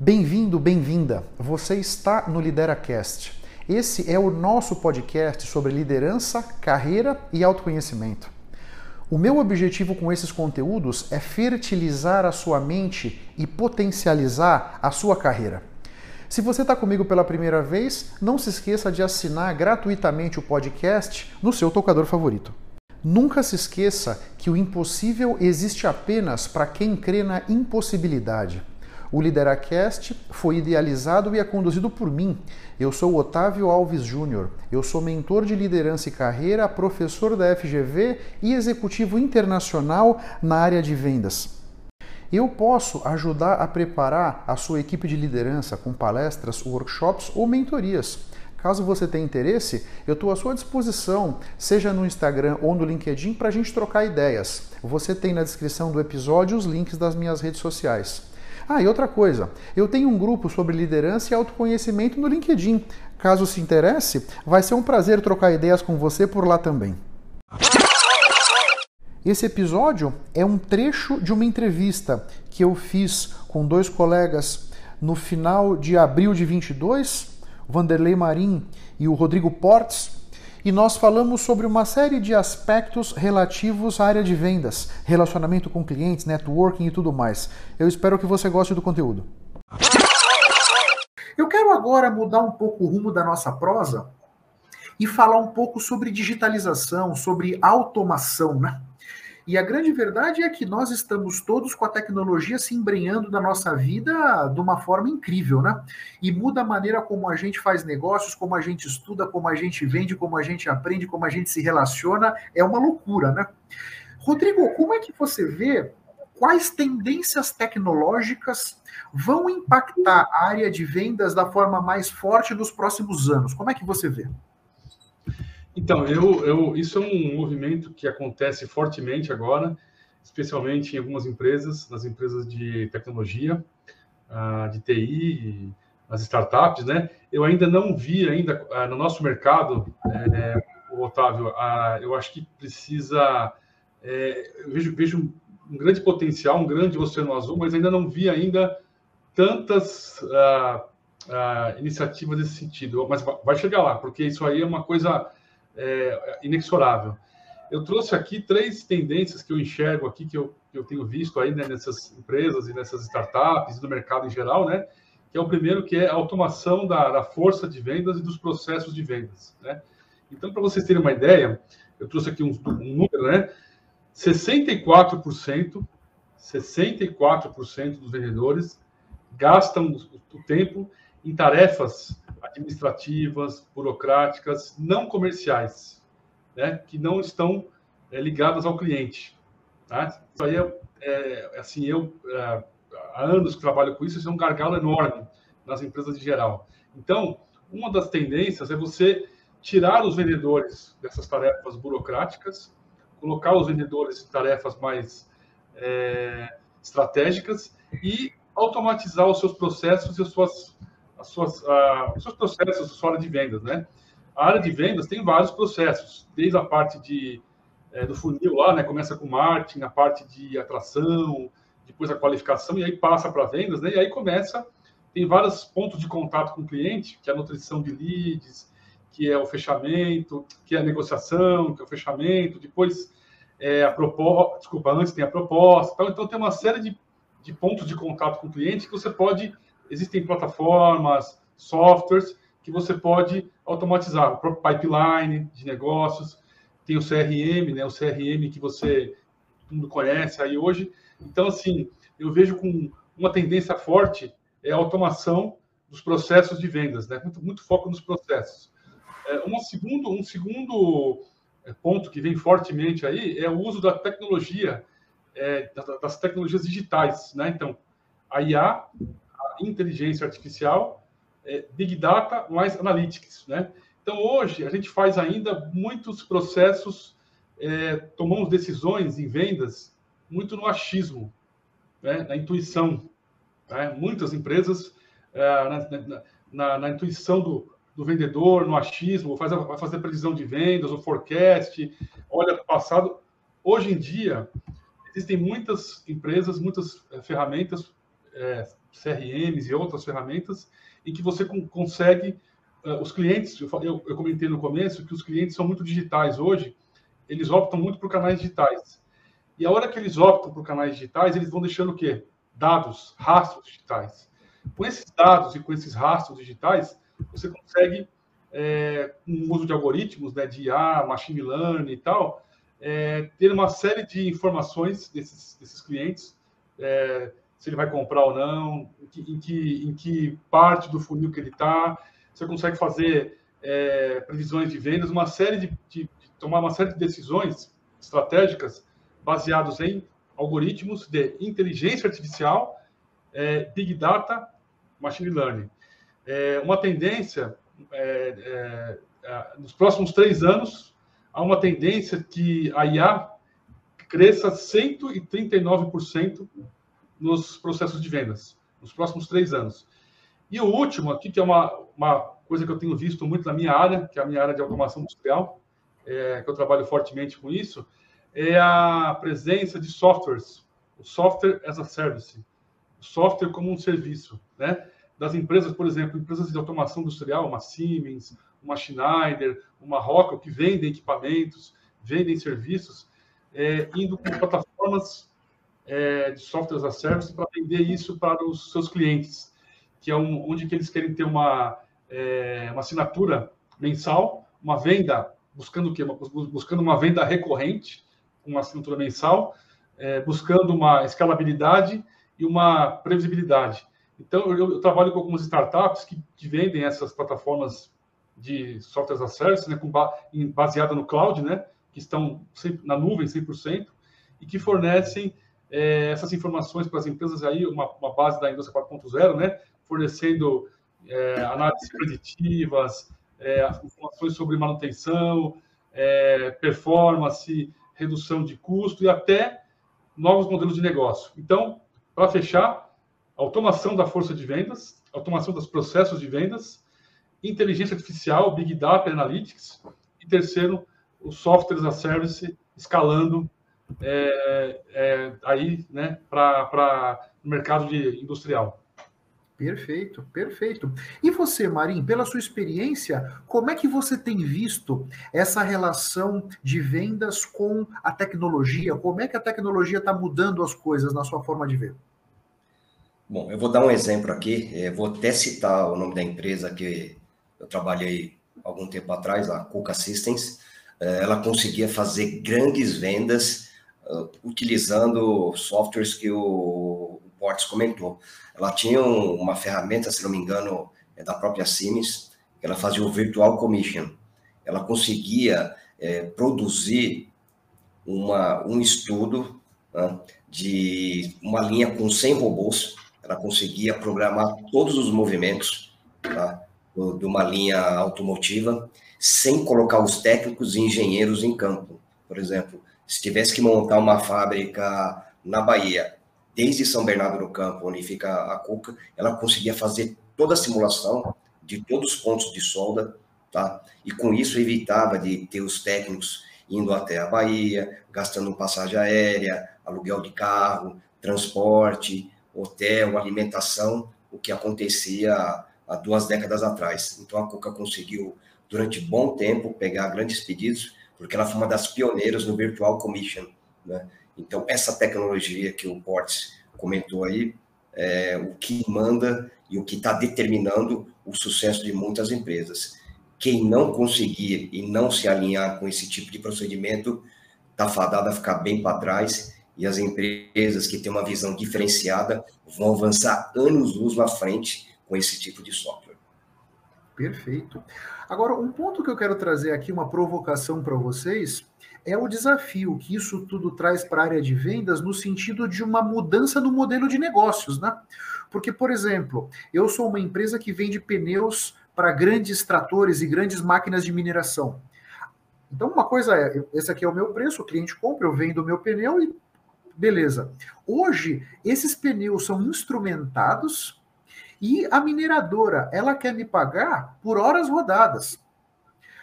Bem-vindo, bem-vinda. Você está no LideraCast. Esse é o nosso podcast sobre liderança, carreira e autoconhecimento. O meu objetivo com esses conteúdos é fertilizar a sua mente e potencializar a sua carreira. Se você está comigo pela primeira vez, não se esqueça de assinar gratuitamente o podcast no seu tocador favorito. Nunca se esqueça que o impossível existe apenas para quem crê na impossibilidade. O Lideracast foi idealizado e é conduzido por mim. Eu sou Otávio Alves Júnior. Eu sou mentor de liderança e carreira, professor da FGV e executivo internacional na área de vendas. Eu posso ajudar a preparar a sua equipe de liderança com palestras, workshops ou mentorias. Caso você tenha interesse, eu estou à sua disposição, seja no Instagram ou no LinkedIn, para a gente trocar ideias. Você tem na descrição do episódio os links das minhas redes sociais. Ah, e outra coisa, eu tenho um grupo sobre liderança e autoconhecimento no LinkedIn. Caso se interesse, vai ser um prazer trocar ideias com você por lá também. Esse episódio é um trecho de uma entrevista que eu fiz com dois colegas no final de abril de 22, o Vanderlei Marim e o Rodrigo Portes, e nós falamos sobre uma série de aspectos relativos à área de vendas, relacionamento com clientes, networking e tudo mais. Eu espero que você goste do conteúdo. Eu quero agora mudar um pouco o rumo da nossa prosa e falar um pouco sobre digitalização, sobre automação, né? E a grande verdade é que nós estamos todos com a tecnologia se embrenhando na nossa vida de uma forma incrível, né? E muda a maneira como a gente faz negócios, como a gente estuda, como a gente vende, como a gente aprende, como a gente se relaciona. É uma loucura, né? Rodrigo, como é que você vê quais tendências tecnológicas vão impactar a área de vendas da forma mais forte nos próximos anos? Como é que você vê? Então, eu, eu, isso é um movimento que acontece fortemente agora, especialmente em algumas empresas, nas empresas de tecnologia, uh, de TI, nas startups, né? Eu ainda não vi ainda uh, no nosso mercado, é, Otávio, uh, eu acho que precisa, é, vejo, vejo um grande potencial, um grande oceano azul, mas ainda não vi ainda tantas iniciativas nesse sentido. Mas vai chegar lá, porque isso aí é uma coisa é, inexorável. Eu trouxe aqui três tendências que eu enxergo aqui, que eu, que eu tenho visto aí né, nessas empresas e nessas startups no mercado em geral, né? Que é o primeiro, que é a automação da, da força de vendas e dos processos de vendas, né? Então, para vocês terem uma ideia, eu trouxe aqui um, um número, né? 64%, 64% dos vendedores gastam o tempo em tarefas administrativas, burocráticas, não comerciais, né, que não estão é, ligadas ao cliente. Tá? Isso aí é, é assim, eu é, há anos que trabalho com isso, isso é um gargalo enorme nas empresas em geral. Então, uma das tendências é você tirar os vendedores dessas tarefas burocráticas, colocar os vendedores em tarefas mais é, estratégicas e automatizar os seus processos e as suas as suas, uh, os seus processos, sua área de vendas, né? A área de vendas tem vários processos, desde a parte de, é, do funil lá, né? Começa com marketing, a parte de atração, depois a qualificação, e aí passa para vendas, né? E aí começa, tem vários pontos de contato com o cliente, que é a nutrição de leads, que é o fechamento, que é a negociação, que é o fechamento, depois é a proposta, desculpa, antes tem a proposta, então, então tem uma série de, de pontos de contato com o cliente que você pode existem plataformas, softwares que você pode automatizar. O próprio pipeline de negócios, tem o CRM, né? O CRM que você todo mundo conhece aí hoje. Então, assim, eu vejo com uma tendência forte é a automação dos processos de vendas, né? Muito, muito foco nos processos. É, um segundo, um segundo é, ponto que vem fortemente aí é o uso da tecnologia, é, das tecnologias digitais, né? Então, a IA inteligência artificial, é, big data mais analytics, né? Então hoje a gente faz ainda muitos processos, é, tomamos decisões em vendas muito no achismo, né? na intuição. Né? Muitas empresas é, na, na, na, intuição do, do vendedor, no achismo, faz, vai fazer previsão de vendas, o forecast, olha para o passado. Hoje em dia existem muitas empresas, muitas é, ferramentas é, CRMs e outras ferramentas, em que você consegue, uh, os clientes, eu, eu, eu, comentei no começo que os clientes são muito digitais hoje, eles optam muito por canais digitais. E a hora que eles optam por canais digitais, eles vão deixando o quê? Dados, rastros digitais. Com esses dados e com esses rastros digitais, você consegue, é, com o uso de algoritmos, né, de IA, machine learning e tal, é, ter uma série de informações desses, desses clientes, é, se ele vai comprar ou não, em que, em que, parte do funil que ele está, você consegue fazer é, previsões de vendas, uma série de, de, de, tomar uma série de decisões estratégicas baseados em algoritmos de inteligência artificial, é, big data, machine learning. É, uma tendência é, é, nos próximos três anos há uma tendência que a IA cresça 139% nos processos de vendas, nos próximos três anos. E o último aqui, que é uma, uma coisa que eu tenho visto muito na minha área, que é a minha área de automação industrial, é, que eu trabalho fortemente com isso, é a presença de softwares, o software as a service, o software como um serviço, né? Das empresas, por exemplo, empresas de automação industrial, uma Siemens, uma Schneider, uma Rockwell, que vendem equipamentos, vendem serviços, é, indo com plataformas é, de software as a service para vender isso para os seus clientes, que é um, onde que eles querem ter uma, é, uma assinatura mensal, uma venda, buscando o quê? Buscando uma venda recorrente, uma assinatura mensal, é, buscando uma escalabilidade e uma previsibilidade. Então, eu, eu trabalho com algumas startups que, vendem essas plataformas de software as a service, né, com, baseada no cloud, né, que estão na nuvem 100%, e que fornecem é, essas informações para as empresas aí, uma, uma base da indústria 4.0, né, fornecendo é, análises preditivas, é, informações sobre manutenção, é, performance, redução de custo e até novos modelos de negócio. Então, para fechar, automação da força de vendas, automação dos processos de vendas, inteligência artificial, Big Data Analytics, e terceiro, os softwares a service escalando é, é, aí né, para o mercado de industrial. Perfeito, perfeito. E você, Marim, pela sua experiência, como é que você tem visto essa relação de vendas com a tecnologia? Como é que a tecnologia está mudando as coisas na sua forma de ver? Bom, eu vou dar um exemplo aqui, eu vou até citar o nome da empresa que eu trabalhei algum tempo atrás, a Coca Systems, eh, ela conseguia fazer grandes vendas uh, utilizando softwares que o, Portes comentou. Ela tinha uma ferramenta, se não me engano, é da própria Siemens, que ela fazia o Virtual Commission. Ela conseguia é, produzir uma, um estudo né, de uma linha com 100 robôs, ela conseguia programar todos os movimentos tá, de uma linha automotiva, sem colocar os técnicos e engenheiros em campo. Por exemplo, se tivesse que montar uma fábrica na Bahia, desde São Bernardo do Campo, onde fica a Cuca, ela conseguia fazer toda a simulação de todos os pontos de solda, tá? E com isso evitava de ter os técnicos indo até a Bahia, gastando passagem aérea, aluguel de carro, transporte, hotel, alimentação, o que acontecia há duas décadas atrás. Então a Cuca conseguiu, durante bom tempo, pegar grandes pedidos, porque ela foi uma das pioneiras no Virtual Commission, né? Então, essa tecnologia que o Portes comentou aí, é o que manda e o que está determinando o sucesso de muitas empresas. Quem não conseguir e não se alinhar com esse tipo de procedimento está fadado a ficar bem para trás e as empresas que têm uma visão diferenciada vão avançar anos-luz na frente com esse tipo de software. Perfeito. Agora, um ponto que eu quero trazer aqui, uma provocação para vocês, é o desafio que isso tudo traz para a área de vendas no sentido de uma mudança no modelo de negócios, né? Porque, por exemplo, eu sou uma empresa que vende pneus para grandes tratores e grandes máquinas de mineração. Então, uma coisa é, esse aqui é o meu preço, o cliente compra, eu vendo o meu pneu e beleza. Hoje, esses pneus são instrumentados e a mineradora, ela quer me pagar por horas rodadas.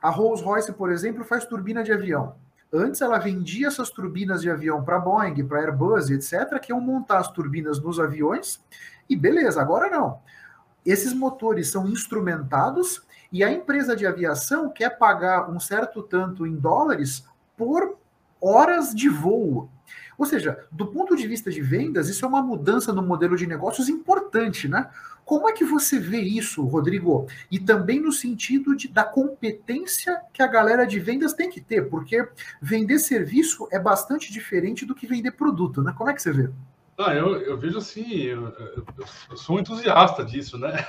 A Rolls-Royce, por exemplo, faz turbina de avião. Antes ela vendia essas turbinas de avião para Boeing, para Airbus, etc., que iam montar as turbinas nos aviões E beleza, agora não. Esses motores são instrumentados e a empresa de aviação quer pagar um certo tanto em dólares por horas de voo. Ou seja, do ponto de vista de vendas, isso é uma mudança no modelo de negócios importante, né? Como é que você vê isso, Rodrigo? E também no sentido de, da competência que a galera de vendas tem que ter, porque vender serviço é bastante diferente do que vender produto, né? Como é que você vê? Ah, eu, eu vejo assim, eu, eu, sou um entusiasta disso, né?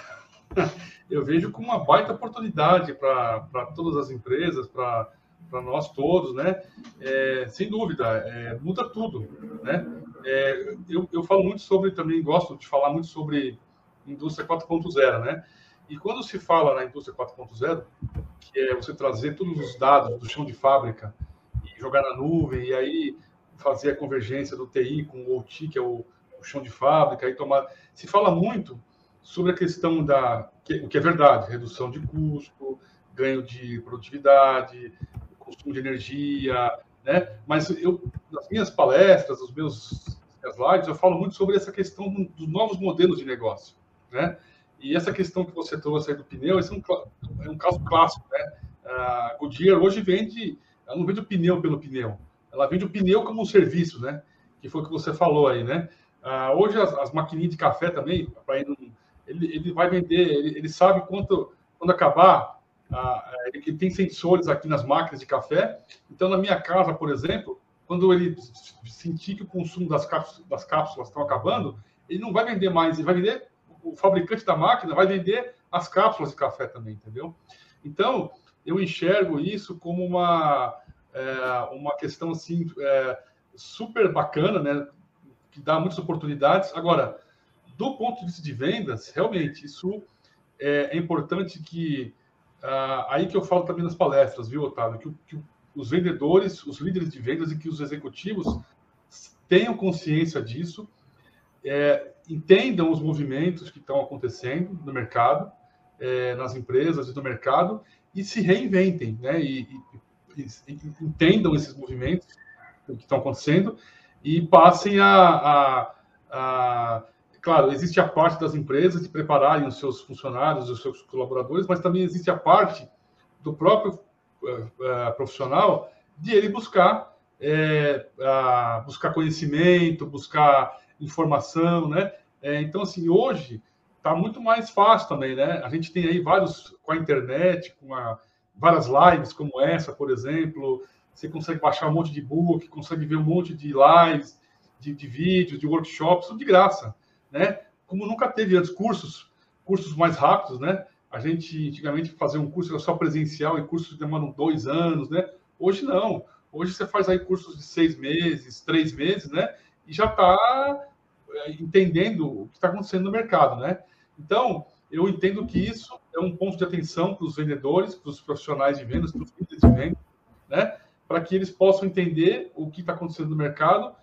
Eu vejo como uma baita oportunidade para todas as empresas, para para nós todos, né? É, sem dúvida, é, muda tudo, né? É, eu, eu falo muito sobre, também gosto de falar muito sobre indústria 4.0, né? E quando se fala na indústria 4.0, que é você trazer todos os dados do chão de fábrica e jogar na nuvem, e aí fazer a convergência do TI com o OT, que é o, o chão de fábrica, e tomar. Se fala muito sobre a questão da. Que, o que é verdade, redução de custo, ganho de produtividade, consumo de energia, né? Mas eu, nas minhas palestras, nos meus minhas lives, eu falo muito sobre essa questão dos novos modelos de negócio, né? E essa questão que você trouxe aí do pneu, esse é um, é um caso clássico, né? A Goodyear hoje vende, ela não vende o pneu pelo pneu, ela vende o pneu como um serviço, né? Que foi o que você falou aí, né? Ah, hoje as, as, maquininhas de café também, ele, ele vai vender, ele, ele sabe quanto, quando acabar ele tem sensores aqui nas máquinas de café. Então, na minha casa, por exemplo, quando ele sentir que o consumo das cápsulas, das cápsulas estão acabando, ele não vai vender mais, ele vai vender, o fabricante da máquina vai vender as cápsulas de café também, entendeu? Então, eu enxergo isso como uma, é, uma questão assim, é, super bacana, né? Que dá muitas oportunidades. Agora, do ponto de vista de vendas, realmente, isso é, é importante que ah, aí que eu falo também nas palestras, viu, Otávio? Que, que os vendedores, os líderes de vendas e que os executivos tenham consciência disso, é, entendam os movimentos que estão acontecendo no mercado, é, nas empresas e no mercado, e se reinventem, né? E, e, e, entendam esses movimentos que estão acontecendo e passem a, a, a claro, existe a parte das empresas de prepararem os seus funcionários, os seus colaboradores, mas também existe a parte do próprio uh, profissional de ele buscar é, uh, buscar conhecimento, buscar informação, né? É, então, assim, hoje está muito mais fácil também, né? A gente tem aí vários com a internet, com a, várias lives como essa, por exemplo. Você consegue baixar um monte de book, consegue ver um monte de lives, de, de vídeos, de workshops, tudo de graça né? Como nunca teve antes cursos, cursos mais rápidos, né? A gente antigamente fazia um curso era só presencial e cursos demoram dois anos, né? Hoje não. Hoje você faz aí cursos de seis meses, três meses, né? E já está entendendo o que está acontecendo no mercado, né? Então, eu entendo que isso é um ponto de atenção para os vendedores, para os profissionais de vendas, para os líderes de vendas, né? Para que eles possam entender o que está acontecendo no mercado,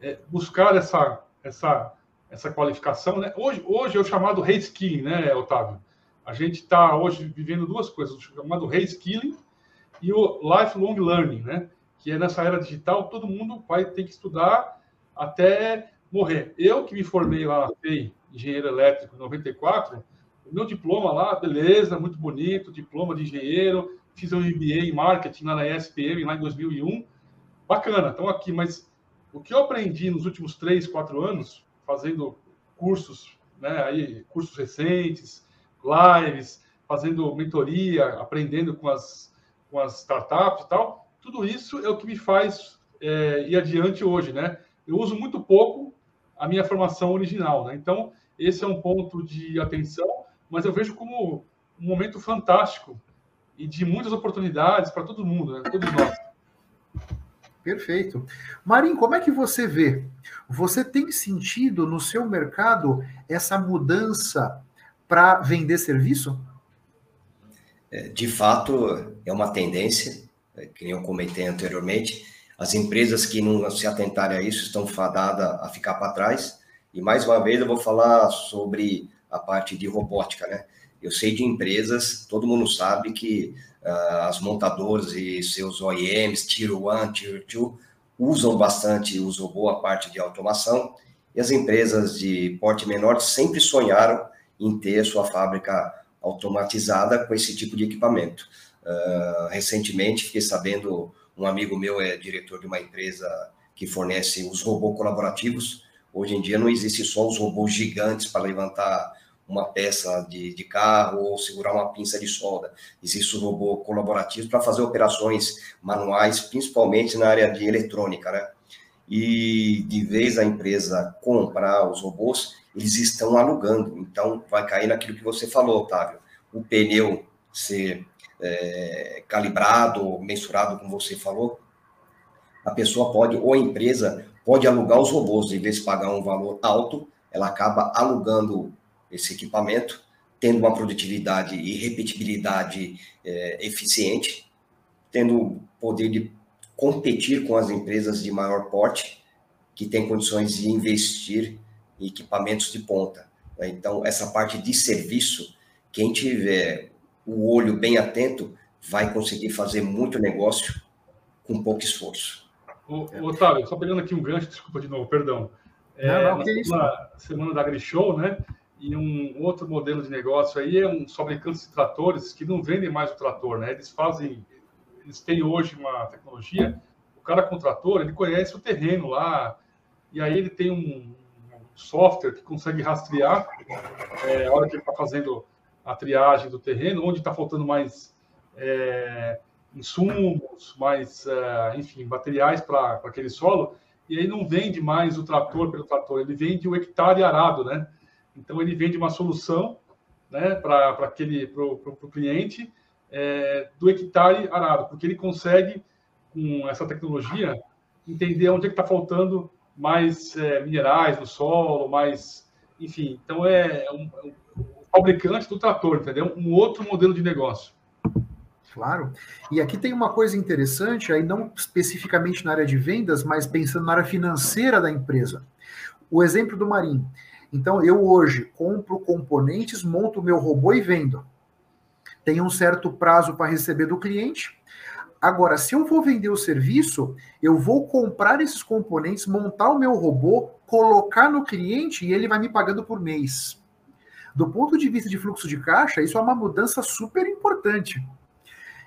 é, buscar essa, essa essa qualificação, né? Hoje, hoje é o chamado reskilling, né, Otávio? A gente está hoje vivendo duas coisas, o chamado reskilling e o lifelong learning, né? Que é nessa era digital, todo mundo vai ter que estudar até morrer. Eu que me formei lá na FEI, engenheiro elétrico, em 94, o meu diploma lá, beleza, muito bonito, diploma de engenheiro, fiz um MBA em marketing lá na ESPM, lá em 2001, bacana, estão aqui, mas o que eu aprendi nos últimos três, quatro anos fazendo cursos, né, aí, cursos recentes, lives, fazendo mentoria, aprendendo com as, com as startups e tal. Tudo isso é o que me faz é, ir adiante hoje, né? Eu uso muito pouco a minha formação original, né? Então, esse é um ponto de atenção, mas eu vejo como um momento fantástico e de muitas oportunidades para todo mundo, né? Todos nós. Perfeito. Marim, como é que você vê? Você tem sentido no seu mercado essa mudança para vender serviço? É, de fato, é uma tendência, é, que eu comentei anteriormente. As empresas que não se atentarem a isso estão fadadas a ficar para trás. E mais uma vez eu vou falar sobre a parte de robótica, né? Eu sei de empresas, todo mundo sabe que uh, as montadoras e seus OEMs, Tier 1, Tier 2, usam bastante, usam boa parte de automação, e as empresas de porte menor sempre sonharam em ter sua fábrica automatizada com esse tipo de equipamento. Uh, recentemente, fiquei sabendo, um amigo meu é diretor de uma empresa que fornece os robôs colaborativos. Hoje em dia não existe só os robôs gigantes para levantar uma peça de, de carro ou segurar uma pinça de solda. Existe o robô colaborativo para fazer operações manuais, principalmente na área de eletrônica, né? E de vez a empresa comprar os robôs, eles estão alugando. Então, vai cair naquilo que você falou, Otávio. O pneu ser é, calibrado, mensurado, como você falou, a pessoa pode, ou a empresa, pode alugar os robôs, em vez de pagar um valor alto, ela acaba alugando esse equipamento, tendo uma produtividade e repetibilidade é, eficiente, tendo poder de competir com as empresas de maior porte, que têm condições de investir em equipamentos de ponta. Então, essa parte de serviço, quem tiver o olho bem atento, vai conseguir fazer muito negócio com pouco esforço. O, Otávio, só pegando aqui um gancho, desculpa de novo, perdão. É, não, não, na semana, semana da AgriShow, né? E um outro modelo de negócio aí é um fabricantes de tratores que não vendem mais o trator, né? Eles fazem, eles têm hoje uma tecnologia, o cara com o trator, ele conhece o terreno lá, e aí ele tem um, software que consegue rastrear é, a hora que ele está fazendo a triagem do terreno, onde está faltando mais é, insumos, mais, é, enfim, materiais para aquele solo, e aí não vende mais o trator pelo trator, ele vende o hectare arado, né? Então ele vende uma solução né, para aquele para o cliente é, do hectare arado, porque ele consegue, com essa tecnologia, entender onde é que está faltando mais é, minerais no solo, mais. Enfim, então é um, um, fabricante do trator, entendeu? Um outro modelo de negócio. Claro. E aqui tem uma coisa interessante, aí não especificamente na área de vendas, mas pensando na área financeira da empresa. O exemplo do Marim. Então, eu hoje compro componentes, monto o meu robô e vendo. Tem um certo prazo para receber do cliente. Agora, se eu vou vender o serviço, eu vou comprar esses componentes, montar o meu robô, colocar no cliente e ele vai me pagando por mês. Do ponto de vista de fluxo de caixa, isso é uma mudança super importante.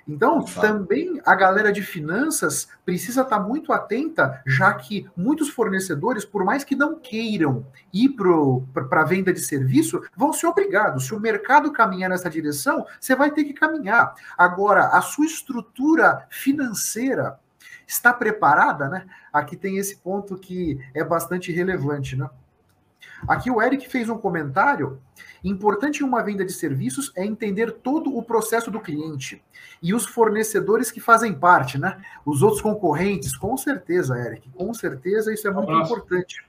Então, também a galera de finanças precisa estar muito atenta, já que muitos fornecedores, por mais que não queiram ir para a venda de serviço, vão ser obrigados. Se o mercado caminhar nessa direção, você vai ter que caminhar. Agora, a sua estrutura financeira está preparada, né? Aqui tem esse ponto que é bastante relevante, né? Aqui o Eric fez um comentário. Importante em uma venda de serviços é entender todo o processo do cliente e os fornecedores que fazem parte, né? Os outros concorrentes, com certeza, Eric, com certeza isso é muito um importante.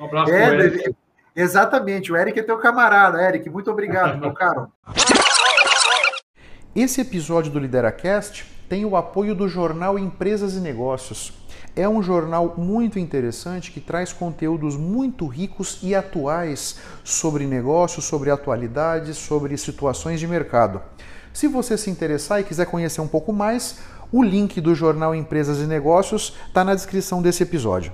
Um abraço, é, Eric. Exatamente, o Eric é teu camarada, Eric, muito obrigado, meu caro. Esse episódio do LideraCast tem o apoio do jornal Empresas e Negócios é um jornal muito interessante que traz conteúdos muito ricos e atuais sobre negócios, sobre atualidades, sobre situações de mercado. Se você se interessar e quiser conhecer um pouco mais, o link do jornal Empresas e Negócios está na descrição desse episódio.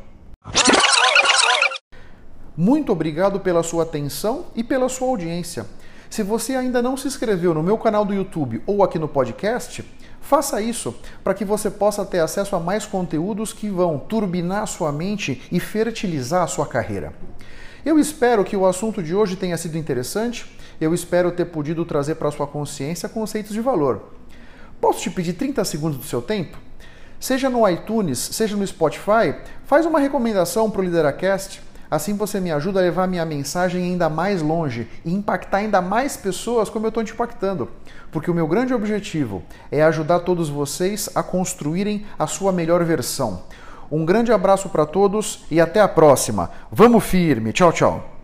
Muito obrigado pela sua atenção e pela sua audiência. Se você ainda não se inscreveu no meu canal do YouTube ou aqui no podcast, Faça isso para que você possa ter acesso a mais conteúdos que vão turbinar sua mente e fertilizar sua carreira. Eu espero que o assunto de hoje tenha sido interessante. Eu espero ter podido trazer para sua consciência conceitos de valor. Posso te pedir 30 segundos do seu tempo? Seja no iTunes, seja no Spotify, faz uma recomendação para o Lideracast Assim você me ajuda a levar minha mensagem ainda mais longe e impactar ainda mais pessoas como eu estou te impactando. Porque o meu grande objetivo é ajudar todos vocês a construírem a sua melhor versão. Um grande abraço para todos e até a próxima. Vamos firme. Tchau, tchau.